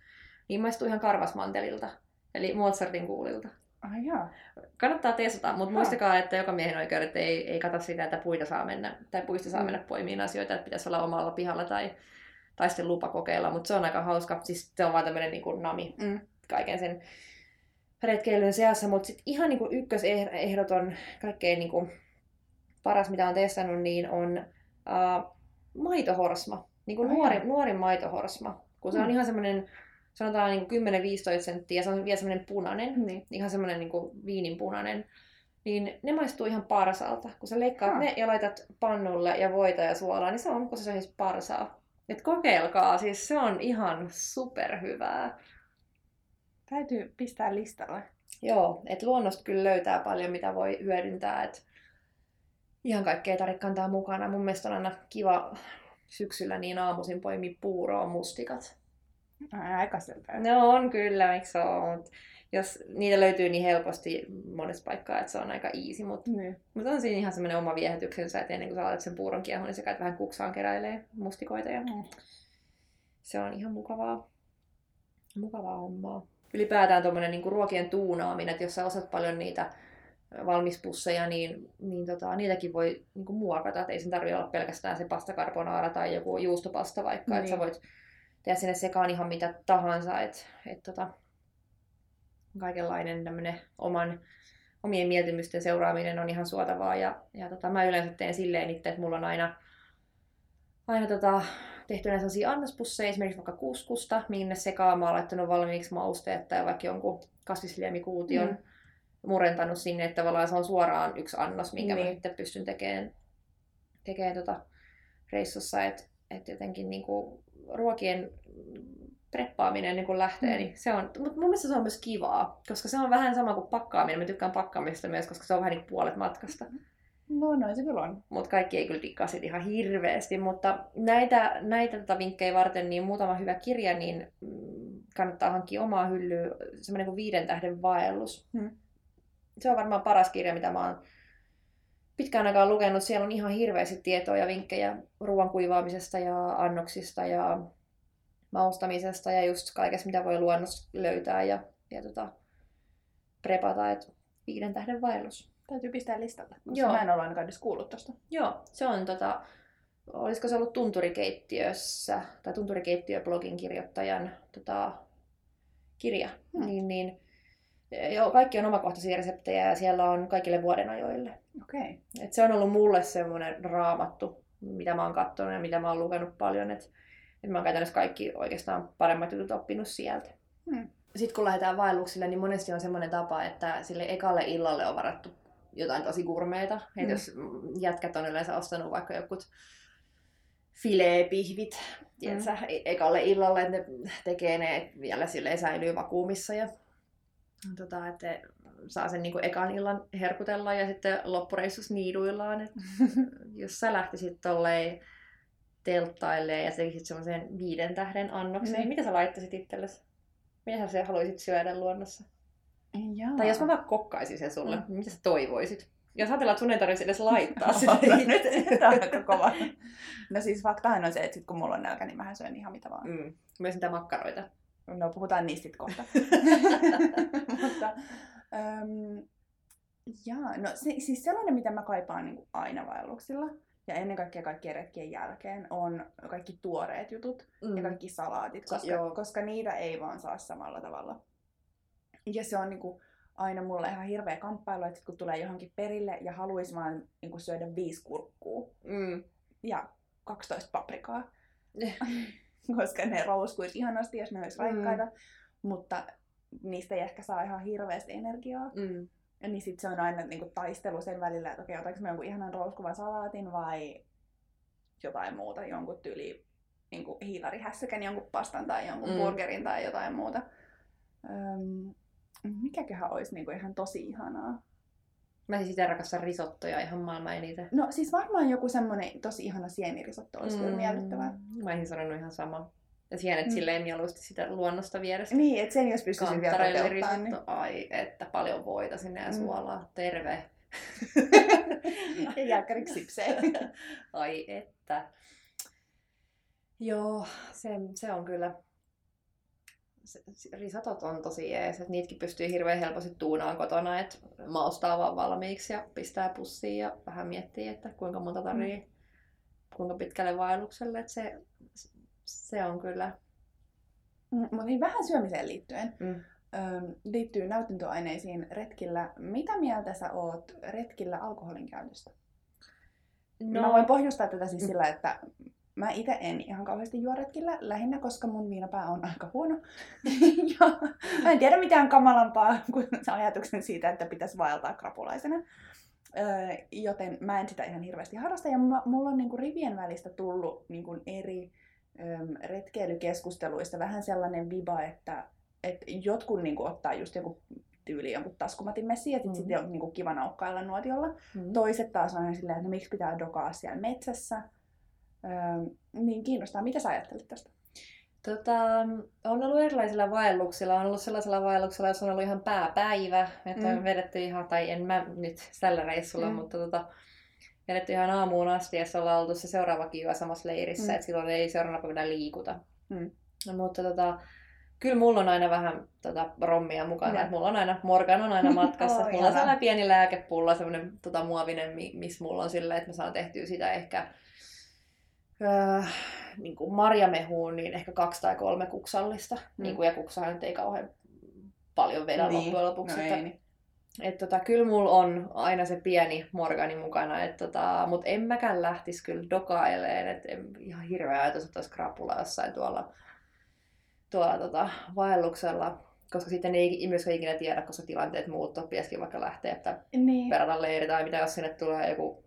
niin maistuu ihan karvasmantelilta, eli Mozartin kuulilta. Ai jaa. Kannattaa testata, mutta muistakaa, että joka miehen oikeudet ei, ei kata sitä, että puita saa mennä, tai puista saa Mm. mennä poimiin asioita, että pitäisi olla omalla pihalla tai, tai sitten lupa kokeilla, mutta se on aika hauska. Siis se on vaan tämmöinen niin kuin nami Mm. kaiken sen retkeilyn seassa, mutta sitten ihan niin kuin ykkösehdoton, kaikkein niin kuin paras mitä on testannut, niin on uh, maitohorsma, niin kuin nuori, nuori maitohorsma, kun se on Mm. ihan semmoinen, sanotaan niin kuin 10-15 senttiä, ja se on vielä semmoinen punainen, Niin. ihan semmoinen niin kuin viininpunainen, niin ne maistuu ihan parsalta. Kun sä leikkaat Ha. ne ja laitat pannulle ja voita ja suolaa, niin se on, kun se siis parsaa. Et kokeilkaa, siis se on ihan superhyvää. Täytyy pistää listalle. Joo, että luonnosta kyllä löytää paljon, mitä voi hyödyntää. Et ihan kaikkea ei tarvitse kantaa mukana. Mun mielestä on aina kiva syksyllä niin aamuisin poimia puuroa mustikat. Ai, Aikaiselta. No on kyllä, miksi on. Mut jos niitä löytyy niin helposti monessa paikkaa, että se on aika easy, mutta Niin. Mutta on siinä ihan semmoinen oma viehätyksensä, että ennen kuin sä laitat sen puuron kiehon, niin sä käyt vähän kuksaan keräilee mustikoita ja Mm. se on ihan mukavaa, mukavaa hommaa. Ylipäätään tuommoinen niinku ruokien tuunaaminen, että jos sä osat paljon niitä valmispusseja, niin, niin tota, niitäkin voi niinku muokata. Et ei sen tarvitse olla pelkästään se pasta carbonara tai joku juustopasta vaikka, että sä Niin. voit tehdä sinne sekaan ihan mitä tahansa. Et, et tota, kaikenlainen tämmönen oman, omien mieltymysten seuraaminen on ihan suotavaa. Ja, ja tota, mä yleensä teen silleen itse, että mulla on aina, aina tota, tehtynä sellaisia annospusseja, esimerkiksi vaikka kuskusta, minne sekaan mä oon laittanut valmiiksi mausteet tai vaikka jonkun kasvisliemikuution Mm. murentanut sinne, että tavallaan se on suoraan yksi annos, minkä niin. mä sitten pystyn tekemään, tekemään tota reissussa, että et jotenkin niinku ruokien preppaaminen niin kun lähtee, Mm. niin se on, mutta mun mielestä se on myös kivaa, koska se on vähän sama kuin pakkaaminen. Mä tykkään pakkaamisesta myös, koska se on vähän niin puolet matkasta. No noin se kyllä on. Mutta kaikki ei kyllä dikkaa sit ihan hirveästi. Mutta näitä, näitä tota vinkkejä varten niin muutama hyvä kirja, niin mm, kannattaa hankkia omaa hyllyä. Semmoinen kuin viiden tähden vaellus. Hmm. Se on varmaan paras kirja, mitä mä oon pitkään aikaan lukenut. Siellä on ihan hirveästi tietoa ja vinkkejä ruoan kuivaamisesta ja annoksista ja maustamisesta ja just kaikesta, mitä voi luonnossa löytää ja, ja tota, prepata. Et viiden tähden vaellus. Täytyy pistää listalle. Joo. Mä en ole ainakaan edes kuullut tosta. Joo, se on tota, olisiko se ollut Tunturikeittiössä, tai Tunturikeittiö-blogin kirjoittajan tota, kirja, Hmm. niin, niin joo, kaikki on omakohtaisia reseptejä ja siellä on kaikille vuodenajoille. Okei. Okay. Et se on ollut mulle semmoinen raamattu, mitä mä oon katsonut ja mitä mä oon lukenut paljon, että et mä oon käytännössä kaikki oikeastaan paremmat jutut oppinut sieltä. Hmm. Sitten kun lähdetään vaelluksille, niin monesti on semmoinen tapa, että sille ekalle illalle on varattu jotain tosi gurmeita. Mm. Mm. Että jos jätkät on yleensä ostanut vaikka jokut fileepihvit, tiedätkö, Mm. ekalle illalle, että ne tekee ne, että vielä silleen säilyy vakuumissa ja tota, että saa sen niin ekan illan herkutella ja sitten loppureissus niiduillaan. Et jos sä lähtisit tolleen telttailleen ja tekisit semmoisen viiden tähden annoksen, niin Niin. mitä sä laittaisit itsellesi? Mitä sä haluaisit syödä luonnossa? Jaa. Tai jos mä vaan kokkaisin sen sulle, Mm. mm. mitä sä toivoisit? Jos ajatellaan, että sun ei tarvitsisi edes laittaa sitä nyt tää on aika kova. No siis faktahan on se, että sit kun mulla on nälkä, niin mä syön ihan mitä vaan. Mm. Myös niitä makkaroita. No puhutaan niistä kohta. Mutta, äm, jaa, no se, siis sellainen, mitä mä kaipaan niin aina vaelluksilla, ja ennen kaikkea kaikkien retkien jälkeen on kaikki tuoreet jutut mm. ja kaikki salaatit, koska, Joo. koska niitä ei vaan saa samalla tavalla. Ja se on niinku aina mulle ihan hirveä kamppailu, että kun tulee johonkin perille ja haluaisi vaan niinku syödä viisi kurkkuu Mm. ja 12 paprikaa, koska ne rouskuisi ihanasti, jos ne olisi Mm. raikkaita, mutta niistä ei ehkä saa ihan hirveästi energiaa. Mm. Ja niin sit se on aina niinku taistelu sen välillä, että okei, otanko mä jonkun ihanan rouskuvan salaatin vai jotain muuta, jonkun tyyli niinku hiilarihässäkän, jonkun pastan tai jonkun Mm. burgerin tai jotain muuta. Öm, mikäköhän olisi niinku ihan tosi ihanaa? Mä siis itse rakastan risottoja ihan maailman eniten. No siis varmaan joku semmonen tosi ihana sienirisotto olisi mm. kyllä miellyttävää. Mä olisin sanonut ihan sama. Ja sienet Mm. mm. silleen mieluusti sitä luonnosta vierestä. Niin, että sen jos pystyisi vielä toteuttamaan. Niin... Ai, että paljon voita sinne ja Mm. suolaa. Terve. ja jälkkäriksi sipsejä. Ai että. Joo, se, se on kyllä. Se- risatot on tosi jees, että niitäkin pystyy hirveän helposti tuunaan kotona, että maustaa vaan valmiiksi ja pistää pussiin ja vähän miettii, että kuinka monta tarvii, mm. kuinka pitkälle vaellukselle, että se, se on kyllä. Mutta niin vähän syömiseen liittyen. Mm. Öm, liittyy näytäntöaineisiin retkillä. Mitä mieltä sä oot retkillä alkoholin käytöstä? No. Mä voin pohjustaa tätä siis Mm. sillä, että mä itse en ihan kauheasti juo retkillä, lähinnä koska mun viinapää on aika huono. ja mä en tiedä mitään kamalampaa kuin se ajatuksen siitä, että pitäisi vaeltaa krapulaisena. Öö, joten mä en sitä ihan hirveästi harrasta. Ja mulla on niinku rivien välistä tullut niinku eri retkeilykeskusteluista vähän sellainen viba, että et jotkut niinku ottaa just joku tyyli jonkun taskumatin messiin, että Mhm. mm. sitten on niinku kiva naukkailla nuotiolla. Mm. Toiset taas on silleen, että no miksi pitää dokaa siellä metsässä. Öö, niin kiinnostaa. Mitä sä ajattelet tästä? Tota, on ollut erilaisilla vaelluksilla. On ollut sellaisella vaelluksella, jossa on ollut ihan pääpäivä. Että Mm. on vedetty ihan, tai en mä nyt tällä reissulla, Mm. mutta tota, vedetty ihan aamuun asti ja ollaan oltu se seuraavakin yö samassa leirissä. Mm. Että silloin ei seuraavana päivänä liikuta. Mm. No, mutta tota, kyllä mulla on aina vähän tota, rommia mukana. Ja. Et mulla on aina, Morgan on aina matkassa. Oh, mulla on sellainen pieni lääkepullo, semmoinen tota, muovinen, mi- missä mulla on silleen, että mä saan tehtyä sitä ehkä öö, niin kuin marjamehuun, niin ehkä kaksi tai kolme kuksallista. Mm. Niin kuin, ja kuksahan nyt ei kauhean paljon vedä niin. loppujen lopuksi. No että, ei, niin. Et, tota, kyllä mulla on aina se pieni Morgani mukana, et, tota, mutta en mäkään lähtisi kyllä dokaileen. Et, en, ihan hirveä ajatus, että olisi krapula jossain tuolla, tuolla tota, vaelluksella. Koska sitten ei myöskään ikinä tiedä, koska tilanteet muuttuu, pitäisikin vaikka lähteä, että niin. perata leiri tai mitä, jos sinne tulee joku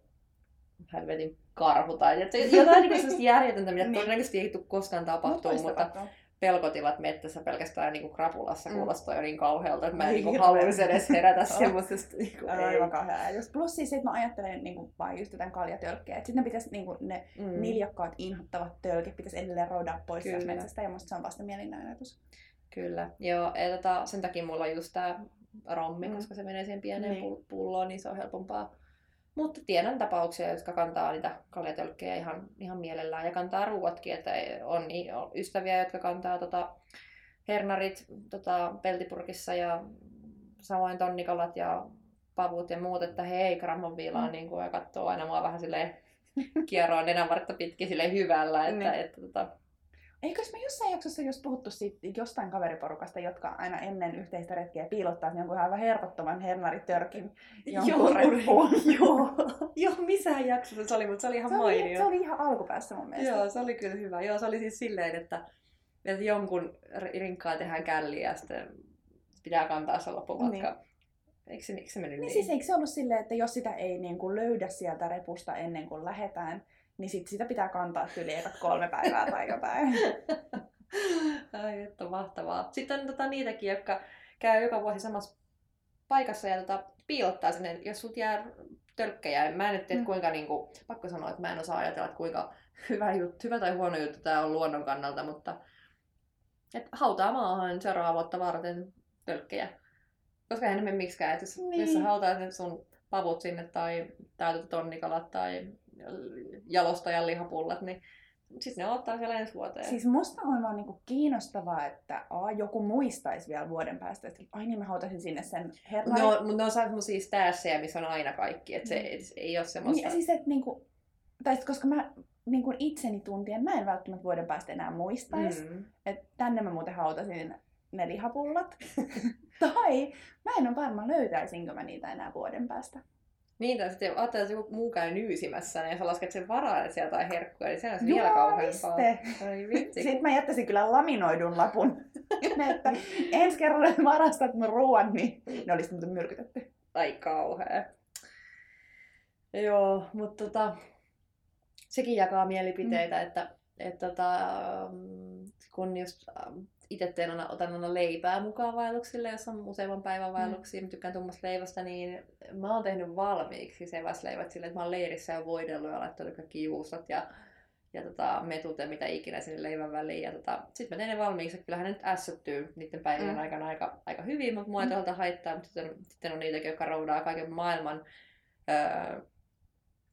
helvetin karhu tai että jotain niin järjetöntä, mitä Niin. todennäköisesti ei tule koskaan voisi mutta tapahtua. Pelkotilat mettässä pelkästään niin kuin krapulassa Mm. kuulostaa jo niin kauhealta, että mä en niin kuin haluaisi edes herätä semmoisesta. Niin kuin, ei. Aivan kauhea ajatus. Plus siis, että mä ajattelen niin kuin, vaan just jotain kaljatölkkejä. Että sitten ne pitäisi niin kuin, ne Mm. niljakkaat, inhottavat tölkit pitäisi edelleen roudaa pois Kyllä. metsästä. Ja musta se on vasta mielinen ajatus. Kyllä, joo. Ja tota, sen takia mulla on just tää rommi, Mm. koska se menee siihen pieneen niin. pulloon, niin se on helpompaa. Mutta tiedän tapauksia, jotka kantaa niitä kaljatölkkejä ihan, ihan mielellään ja kantaa ruuatkin, että on, niin- ystäviä, jotka kantaa tota, hernarit tota, peltipurkissa ja samoin tonnikalat ja pavut ja muut, että hei, grammon viilaa Mm. niin kuin, ja katsoo aina mua vähän silleen kieroon nenänvartta pitkin silleen hyvällä, että, Niin. että, tota, Eikös me jossain jaksossa just puhuttu siitä jostain kaveriporukasta, jotka aina ennen yhteistä retkeä piilottaa jonkun aivan hervottoman hernaritörkin jonkun reppuun. joo, joo, missähän jaksossa se oli, mutta se oli ihan Se oli, mainio. se oli ihan alkupäässä mun mielestä. Joo, se oli kyllä hyvä. Joo, se oli siis silleen, että, että jonkun ri- rinkkaa tehdään källiä ja sitten pitää kantaa se loppumatka. Niin. Eikö se, eikö se mennyt Niin niin? siis eikö se ollut silleen, että jos sitä ei niin kuin löydä sieltä repusta ennen kuin lähetään, niin sit sitä pitää kantaa yli ekat kolme päivää tai jotain. Ai, että mahtavaa. Sitten on tota, niitäkin, jotka käy joka vuosi samassa paikassa ja tota, piilottaa sinne, jos sut jää tölkkejä. Mä en nyt tiedä, Mm. kuinka, niin kuin, pakko sanoa, että mä en osaa ajatella, että kuinka hyvä, juttu, hyvä tai huono juttu tämä on luonnon kannalta, mutta et hautaa maahan seuraavaa vuotta varten tölkkejä. Koska eihän ne mene miksikään, että jos, niin. jos sä Niin. hautaat sun pavut sinne tai täytetyt tonnikalat tai jalostajan lihapullat, niin sitten ne ottaa siellä ensi vuoteen. Siis musta on vaan niinku kiinnostavaa, että a, joku muistaisi vielä vuoden päästä, että ai niin mä hautasin sinne sen herran. No, mutta ne on semmoisia stäässejä, missä on aina kaikki. Että se Mm. ei, ei ole semmoista... Niin, siis että niinku, tai sit, koska mä niin kuin itseni tuntien, mä en välttämättä vuoden päästä enää muistaisi. Mm. Että tänne mä muuten hautasin ne lihapullat. tai mä en ole varma löytäisinkö mä niitä enää vuoden päästä. Niin, tai sitten ajattelee, että joku muu käy nyysimässä, niin sä lasket sen varaan, että sieltä on herkkuja, niin se on vielä kauheampaa. Sitten mä jättäisin kyllä laminoidun lapun, että ensi kerralla varastat mun ruoan, niin ne olisi muuten myrkytetty. Ai kauhea. Joo, mutta tota, sekin jakaa mielipiteitä, mm. että, että tota, mm, kun just ähm, itse teen aina, otan aina leipää mukaan vaelluksille, jos on useamman päivän vaelluksia, mm. tykkään tuommoista leivästä, niin mä oon tehnyt valmiiksi eväsleivät silleen, että mä oon leirissä jo voidellut ja laittanut kaikki juustot ja, ja tota, metut ja mitä ikinä sinne leivän väliin. Ja tota, sitten mä teen ne valmiiksi, että kyllähän ne nyt ässöttyy niiden päivien mm. aikana aika, aika hyvin, mutta mua ei mm. haittaa, mutta sitten, sitten on niitäkin, jotka roudaa kaiken maailman öö,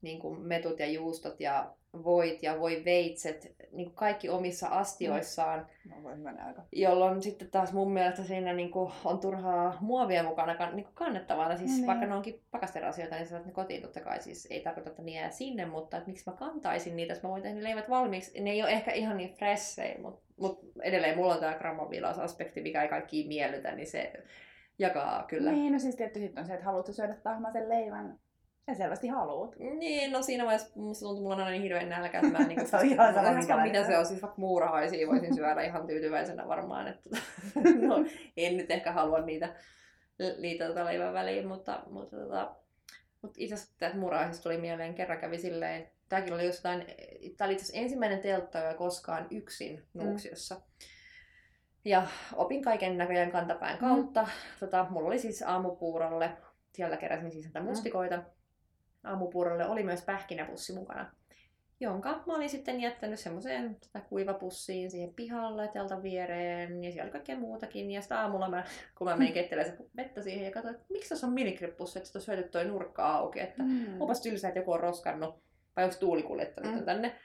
niin kuin metut ja juustot ja voit ja voi veitset, niin kuin kaikki omissa astioissaan. No, voin aika. Jolloin sitten taas mun mielestä siinä niin kuin on turhaa muovia mukana niin kuin kannettavana. Siis no niin. vaikka ne onkin pakasterasioita, niin saat ne kotiin totta kai. Siis ei tarkoita, että ne jää sinne, mutta että miksi mä kantaisin niitä, jos mä voin tehdä leivät valmiiksi. Ne ei ole ehkä ihan niin fressejä, mutta, mutta edelleen mulla on tämä grammavilausaspekti, mikä ei kaikki miellytä, niin se jakaa kyllä. Niin, no siis tietysti on se, että haluat syödä tahmaisen leivän ja selvästi haluut. Niin, no siinä vaiheessa musta tuntuu, mulla on aina niin hirveän nälkä, että mä en niin se on ihan sama, mitä se on. Siis vaikka muurahaisia voisin syödä ihan tyytyväisenä varmaan. Että, no, en nyt ehkä halua niitä, niitä tota leivän väliin, mutta, mutta, tota, mutta itse asiassa tästä muurahaisista tuli mieleen, kerran kävi silleen, tämäkin oli jostain, tämä oli itse ensimmäinen teltta koskaan yksin Nuuksiossa. Mm. Ja opin kaiken näköjään kantapään kautta. Mm. Tota, mulla oli siis aamupuurolle, siellä keräsin siis näitä mustikoita. Mm aamupuurolle oli myös pähkinäpussi mukana, jonka mä olin sitten jättänyt semmoiseen kuivapussiin siihen pihalle, teltan viereen, ja siellä oli kaikkea muutakin. Ja sitten aamulla mä, kun mä menin kettelemään vettä siihen ja katsoin, että miksi tässä on minikrippussi, että on syöty toi nurkka auki, että mm. onpas tylsä, että joku on roskannut, vai onko tuuli kuljettanut mm. tänne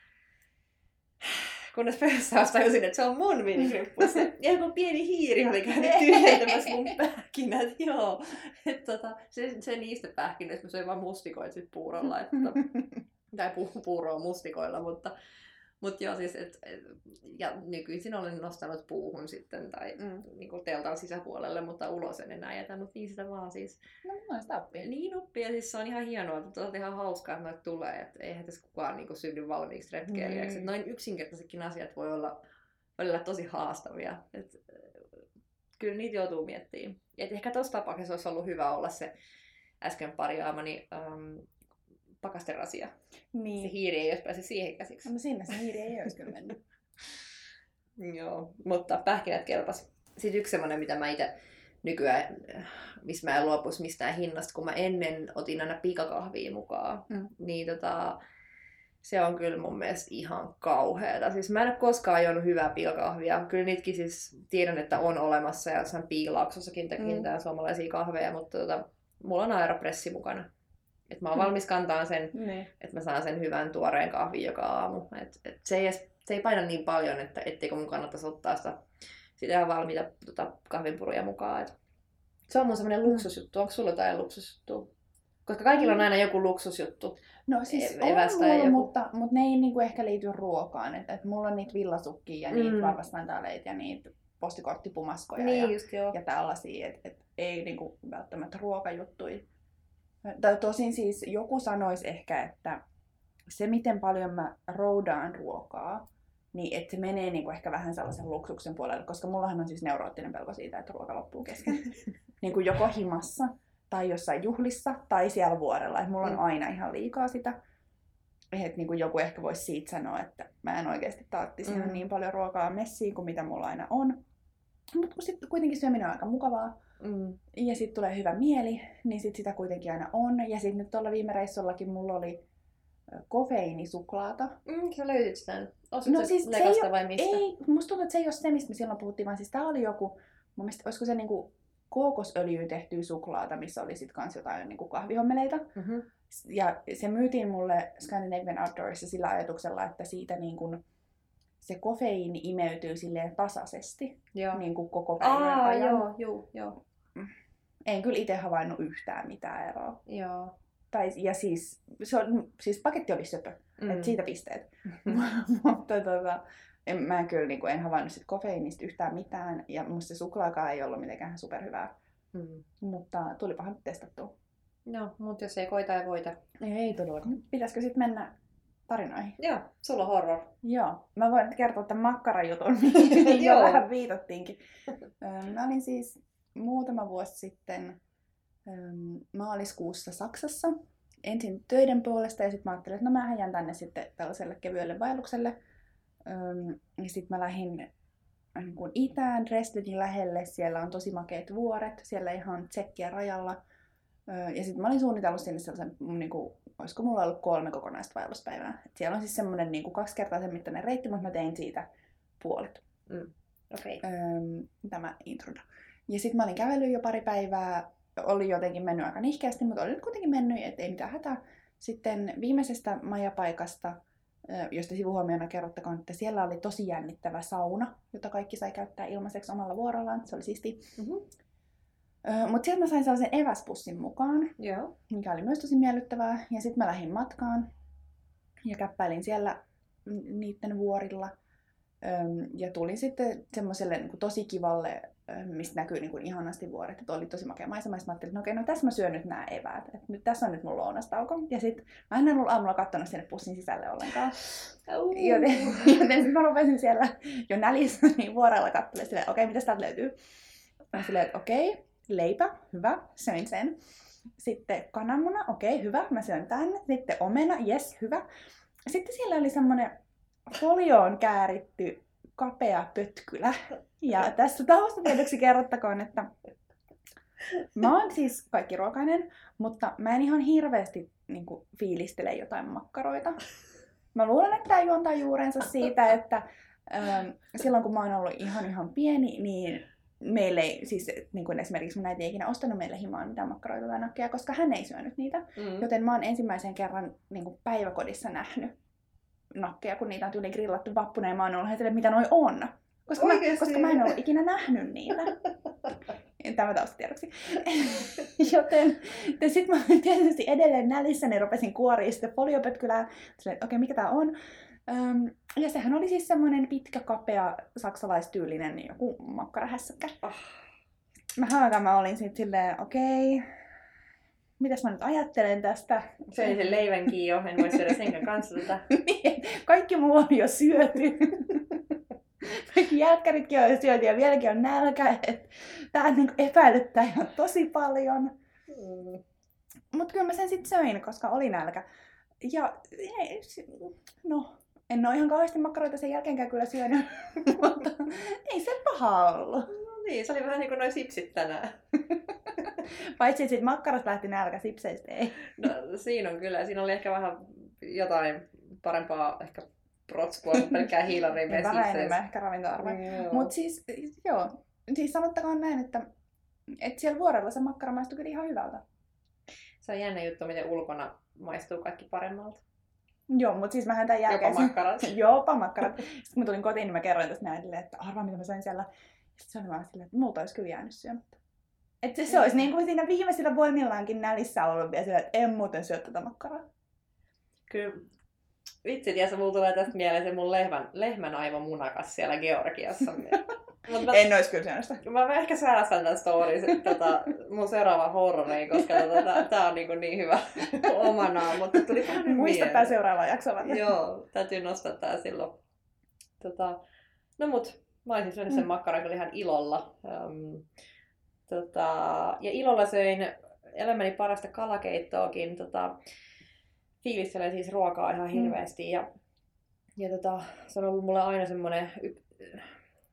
kunnes pöydässä tajusin, että se on mun minikryppus. Ja joku pieni hiiri oli käynyt tyhjentämässä mun pähkinät. Joo. Et, tota, se, se niistä pähkinöistä, mä söin vaan mustikoit sit puurolla. Että, tai pu, puuroa mustikoilla, mutta mutta joo, siis, et, et, ja nykyisin olen nostanut puuhun sitten tai mm. niin kuin teltan sisäpuolelle, mutta ulos en enää jätä, mutta niin sitä vaan siis. No noin sitä oppii. Niin oppii, ja siis se on ihan hienoa, että on ihan hauskaa, että noita tulee, että eihän tässä kukaan niin kuin, synny valmiiksi retkeilijäksi. Mm. Noin yksinkertaisetkin asiat voi olla välillä tosi haastavia. Et, kyllä niitä joutuu miettimään. Et ehkä tuossa tapauksessa olisi ollut hyvä olla se äsken parjaamani um, pakasterasia. Niin. Se hiiri ei olisi pääse siihen käsiksi. No sinne se hiiri ei olisi kyllä mennyt. Joo, mutta pähkinät kelpas. Sitten yksi semmoinen, mitä mä itse nykyään, missä mä en luopuisi mistään hinnasta, kun mä ennen otin aina pikakahvia mukaan, mm. niin tota, se on kyllä mun mielestä ihan kauheata. Siis mä en ole koskaan juonut hyvää pikakahvia. Kyllä niitäkin siis tiedän, että on olemassa ja jossain piilauksossakin mm. suomalaisia kahveja, mutta tota, mulla on aeropressi mukana. Että mä oon valmis kantaa sen, niin. että mä saan sen hyvän tuoreen kahvin joka aamu. Et, et se, ei edes, se ei paina niin paljon, että etteikö mun kannattaisi ottaa sitä, sitä valmiita tota, kahvinpuruja mukaan. Et se on mun semmoinen mm. luksusjuttu. Onko sulla jotain luksusjuttu? Koska kaikilla on aina joku luksusjuttu. No siis e- on mulla, joku... mutta, mutta ne ei niinku ehkä liity ruokaan. Et, et mulla on niitä villasukkia ja niitä mm. varvastantaaleita ja niitä postikorttipumaskoja niin, ja, just, joo. ja tällaisia. Et, et ei niinku välttämättä ruokajuttuja tai tosin siis joku sanoisi ehkä, että se miten paljon mä roudaan ruokaa, niin että se menee niinku ehkä vähän sellaisen luksuksen puolelle, koska mullahan on siis neuroottinen pelko siitä, että ruoka loppuu kesken. niin kuin joko himassa, tai jossain juhlissa, tai siellä vuorella. Et mulla on mm. aina ihan liikaa sitä. Että niin kuin joku ehkä voisi siitä sanoa, että mä en oikeasti tarttisi mm. niin paljon ruokaa messiin kuin mitä mulla aina on. Mutta sitten kuitenkin syöminen on aika mukavaa. Mm. Ja sitten tulee hyvä mieli, niin sit sitä kuitenkin aina on. Ja sitten nyt tuolla viime reissullakin mulla oli kofeiinisuklaata. Mm, sä löysit sitä no, siis se ei, vai mistä? Ei, musta tuntuu, että se ei ole se, mistä me silloin puhuttiin, vaan siis tää oli joku, mun mielestä, olisiko se niinku kookosöljyyn tehtyä suklaata, missä oli sitten kans jotain niinku kahvihommeleita. Mm-hmm. Ja se myytiin mulle Scandinavian Outdoorissa sillä ajatuksella, että siitä niin kuin, se kofeiini imeytyy silleen tasaisesti joo. Niin kuin koko päivän Aa, ajan. Joo, joo, joo. En kyllä itse havainnut yhtään mitään eroa. Joo. Tai, ja siis, se on, siis paketti oli söpö, mm. että siitä pisteet. Mm. Mutta tota, en, mä kyllä niin kuin, en havainnut sit kofeiinista yhtään mitään, ja musta se suklaakaan ei ollut mitenkään superhyvää. Mm. Mutta tulipahan testattua. No, mutta jos ei koita ei voita. Ei todellakaan. Pitäisikö sitten mennä tarinoihin? Joo, sulla on horror. Joo, mä voin kertoa tämän makkarajutun, mihin jo Joo. vähän viitattiinkin. Mä olin siis muutama vuosi sitten maaliskuussa Saksassa ensin töiden puolesta ja sitten mä ajattelin, että no mä jään tänne sitten tällaiselle kevyelle vaellukselle. Ja sitten mä lähdin niin kuin itään Dresdenin lähelle, siellä on tosi makeat vuoret, siellä ihan tsekkiä rajalla. Ja sitten mä olin suunnitellut sinne sellaisen, niin kuin, olisiko mulla ollut kolme kokonaista vaelluspäivää. Et siellä on siis semmoinen niin kuin kaksi kertaa sen mittainen reitti, mutta mä tein siitä puolet Okei. öm, tämä introda. Ja sitten mä olin kävellyt jo pari päivää, oli jotenkin mennyt aika nihkeästi, mutta oli nyt kuitenkin mennyt, ettei mitään hätää. Sitten viimeisestä majapaikasta, josta sivuhuomiona kerrottakoon, että siellä oli tosi jännittävä sauna, jota kaikki sai käyttää ilmaiseksi omalla vuorollaan. Se oli siisti. Mm-hmm. Mutta sieltä mä sain sellaisen eväspussin mukaan, Joo. mikä oli myös tosi miellyttävää. Ja sitten mä lähdin matkaan ja käppäilin siellä niiden vuorilla. Ja tulin sitten semmoiselle niin tosi kivalle, mistä näkyy niin kuin ihanasti vuoret. Että oli tosi makea maisema. Mä ajattelin, että no okei, no tässä mä syön nyt nämä eväät. Et nyt tässä on nyt mun lounastauko. Ja sitten mä en ollut aamulla katsonut sinne pussin sisälle ollenkaan. Joten, joten sitten mä rupesin siellä jo nälissä niin vuorella katselemaan silleen, okei, mitä täältä löytyy? Mä silleen, että okei, leipä, hyvä, söin sen. Sitten kananmuna, okei, hyvä, mä syön tän. Sitten omena, yes, hyvä. Sitten siellä oli semmonen folioon kääritty kapea pötkylä. Ja tässä taustatiedoksi kerrottakoon, että mä oon siis kaikki ruokainen, mutta mä en ihan hirveästi niin kuin, fiilistele jotain makkaroita. Mä luulen, että tämä juontaa juurensa siitä, että ähm, silloin kun mä oon ollut ihan ihan pieni, niin meille ei, siis niin kuin esimerkiksi mun äiti ei ikinä ostanut meille himaan mitään makkaroita tai nakkeja, koska hän ei syönyt niitä. Mm. Joten mä oon ensimmäisen kerran niin kuin päiväkodissa nähnyt nakkeja, kun niitä on tyyli grillattu vappuna ja mä oon ollut heti, mitä noi on. Koska mä, koska mä en ollut ikinä nähnyt niitä. Tämä taustatiedoksi. Joten sitten mä tietysti edelleen nälissä, niin rupesin kuoriin sitten foliopötkylää. Silleen, että okei, mikä tää on? Öm, ja sehän oli siis semmoinen pitkä, kapea, saksalaistyylinen joku makkarahässäkkä. Ah. Vähän aikaa mä olin sitten silleen, okei, mitäs mä nyt ajattelen tästä? Söin sen leivänkin jo, en voi syödä senkään kanssa tätä. Niin, Kaikki muu on jo syöty. Kaikki jälkkäritkin on jo syöty ja vieläkin on nälkä. Tää niinku epäilyttää ihan tosi paljon. Mm. Mutta kyllä mä sen sitten söin, koska oli nälkä. Ja se- no, en ole ihan kauheasti makkaroita sen jälkeenkään kyllä syönyt, mutta ei se paha ollut. No niin, se oli vähän niin kuin noi sipsit tänään. Paitsi että sit makkarat lähti nälkä, sipseistä ei. No siinä on kyllä, siinä oli ehkä vähän jotain parempaa ehkä protskua kuin pelkkää hiilarin Ja vähän enemmän ehkä ravintoarvoa. Mutta Mutta siis, joo, siis sanottakoon näin, että, että siellä vuorella se makkara maistui kyllä ihan hyvältä. Se on jännä juttu, miten ulkona maistuu kaikki paremmalta. Joo, mutta siis mähän tämän Jopa jälkeen... makkarat. Jopa makkarat. Sitten kun mä tulin kotiin, niin mä kerroin tästä näille, että arvaa mitä mä söin siellä. Sitten se oli vaan silleen, että multa olisi kyllä jäänyt syömättä. Että se, se olisi niin kuin siinä viimeisillä voimillaankin nälissä ollut vielä silleen, että en muuten syö tätä makkaraa. Kyllä. Vitsi, tiedä, mulla tulee tästä mieleen se mun lehmän, lehmän aivo munakas siellä Georgiassa. Mut mä, En olisi kyllä sitä. mä, mä ehkä säästän tämän story tota, mun seuraava horroriin, koska tota, tää, on niin, niin hyvä omanaan, mutta tuli Muista tää seuraava jakso varten. Joo, täytyy nostaa tää silloin. Tota, no mut, mä olisin syönyt sen Mm. makkaran kyllä ihan ilolla. Um, tota, ja ilolla söin elämäni parasta kalakeittoakin. Tota, fiilistelen siis ruokaa ihan Mm. hirveästi. Ja, ja tota, se on ollut mulle aina semmoinen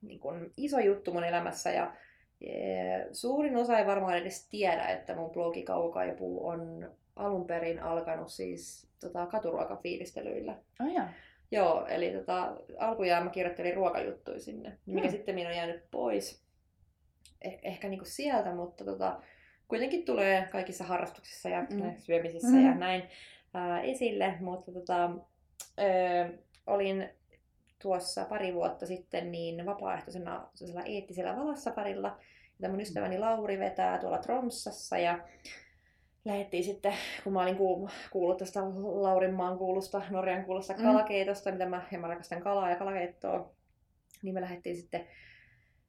niin kun iso juttu mun elämässä. Ja, ja suurin osa ei varmaan edes tiedä, että mun blogi Kaukaipuu on alun perin alkanut siis tota, katuruokafiilistelyillä. Oh, joo. Joo, eli tota, alkujaan mä kirjoittelin ruokajuttuja sinne, mikä Hmm. sitten on jäänyt pois. Eh- ehkä niinku sieltä, mutta tota, kuitenkin tulee kaikissa harrastuksissa ja Mm. mm. syömisissä Mhm. ja näin ää, esille. Mutta tota, ö, olin tuossa pari vuotta sitten niin vapaaehtoisena eettisellä valassaparilla, jota mun ystäväni Lauri vetää tuolla Tromssassa. Ja, lähdettiin sitten, kun mä olin kuullut, tästä Laurinmaan kuulusta, Norjan kuulusta Mm. kalakeitosta, mitä mä, ja mä rakastan kalaa ja kalakeittoa, niin me lähdettiin sitten,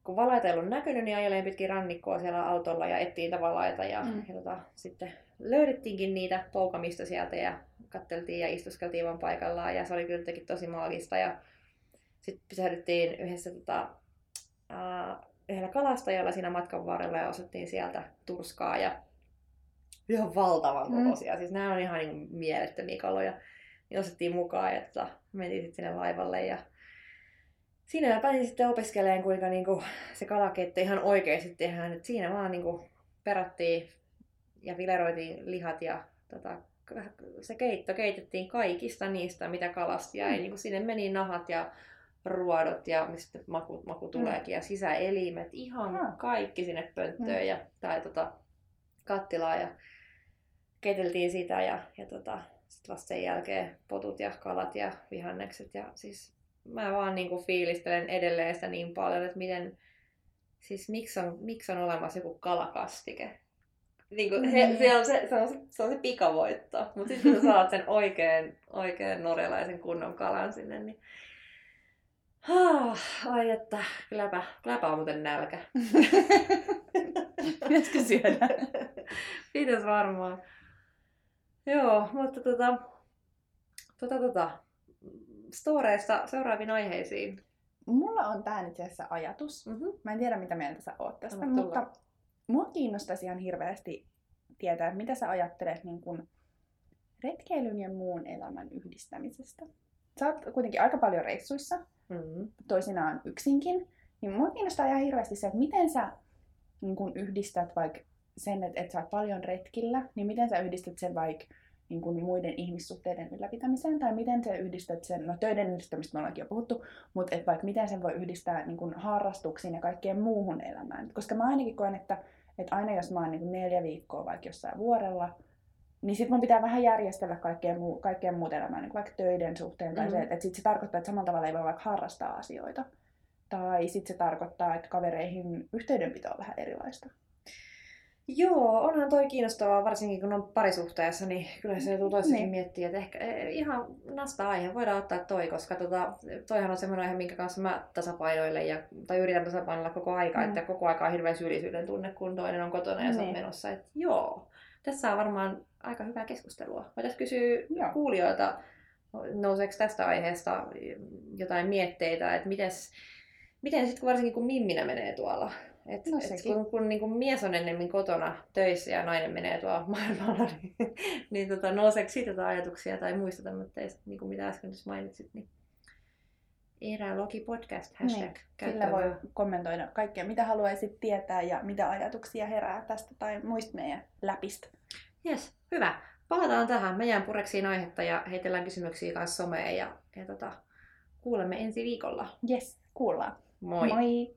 kun valaita ei ollut näkynyt, niin ajeleen pitkin rannikkoa siellä autolla ja ettiin niitä valaita. Ja, Mm. ja tota, sitten löydettiinkin niitä poukamista sieltä ja katteltiin ja istuskeltiin vaan paikallaan. Ja se oli kyllä tosi maagista. Ja sitten pysähdyttiin yhdessä tota, ää, yhdellä kalastajalla siinä matkan varrella ja osattiin sieltä turskaa. Ja ihan valtavan Mm. kokoisia. Siis nämä on ihan niin mielettömiä kaloja. Niin osettiin mukaan ja tota, mentiin sitten sinne laivalle ja siinä mä pääsin sitten opiskelemaan, kuinka niinku se kalakeitto ihan oikeasti tehdään. Et siinä vaan niinku perattiin ja fileroitiin lihat ja tota, se keitto keitettiin kaikista niistä, mitä kalasti jäi. Mm. Niinku sinne meni nahat ja ruodot ja mistä maku, maku tuleekin ja sisäelimet, ihan Ah. kaikki sinne pönttöön Mm. ja, tai tota, kattilaan ja keiteltiin sitä ja, ja tota, sitten vasta sen jälkeen potut ja kalat ja vihannekset ja siis mä vaan niinku fiilistelen edelleen sitä niin paljon, että miten, siis miksi on, miksi on olemassa joku kalakastike. Niinku, se, Niin. se, on se, se, on se, se on se pikavoitto, mutta sitten kun sä saat sen oikein, oikein norjalaisen kunnon kalan sinne, niin Ai että, kylläpä, kylläpä on muuten nälkä. Pitäisikö syödä? Pitäis varmaan. Joo, mutta tota, tota, tota, storeista seuraaviin aiheisiin. Mulla on tää itse asiassa ajatus. Mm-hmm. Mä en tiedä, mitä mieltä sä oot tästä, Anna tulla. mutta mua kiinnostaisi ihan hirveästi tietää, mitä sä ajattelet niin kun retkeilyn ja muun elämän yhdistämisestä. Sä oot kuitenkin aika paljon reissuissa, Mm-hmm. toisinaan yksinkin, niin mua kiinnostaa ihan hirveästi se, että miten sä niin kun yhdistät vaikka sen, että, että sä oot paljon retkillä, niin miten sä yhdistät sen vaikka niin kun muiden ihmissuhteiden ylläpitämiseen, tai miten sä yhdistät sen, no töiden yhdistämistä me ollaankin jo puhuttu, mutta et vaikka miten sen voi yhdistää niin kun harrastuksiin ja kaikkeen muuhun elämään. Koska mä ainakin koen, että, että aina jos mä oon niin neljä viikkoa vaikka jossain vuorella, niin sit mun pitää vähän järjestellä kaikkea, muu, kaikkea muuta elämää, niin vaikka töiden suhteen, tai Mm. se, että, että sit se tarkoittaa, että samalla tavalla ei voi vaikka harrastaa asioita. Tai sitten se tarkoittaa, että kavereihin yhteydenpito on vähän erilaista. Joo, onhan toi kiinnostavaa, varsinkin kun on parisuhteessa, niin kyllä se toissakin Niin. miettiä, että ehkä eh, ihan nasta aihe voidaan ottaa toi, koska tota, toihan on semmoinen aihe, minkä kanssa mä tasapainoilen ja, tai yritän tasapainoilla koko aika, Mm. että koko aika on hirveän syyllisyyden tunne, kun toinen on kotona ja sä oot Niin. menossa. Et joo, tässä on varmaan aika hyvää keskustelua. Voitaisiin kysyä Joo. kuulijoilta, nouseeko tästä aiheesta jotain mietteitä, että mites, miten sitten varsinkin kun Mimminä menee tuolla, et, No et kun, kun niin kuin mies on ennemmin kotona töissä ja nainen menee tuolla maailmalla, niin, niin tota, nouseeko siitä jotain ajatuksia tai muista tämmöistä, niin kuin mitä äsken mainitsit, niin Erälogi podcast, hashtag. Niin, Sillä käyttöön voi kommentoida kaikkea, mitä haluaisit tietää ja mitä ajatuksia herää tästä tai muista meidän läpistä. Yes, hyvä. Palataan tähän. Me jään pureksiin aihetta ja heitellään kysymyksiä kanssa someen ja, ja tota, kuulemme ensi viikolla. Yes, kuullaan. Moi! Moi.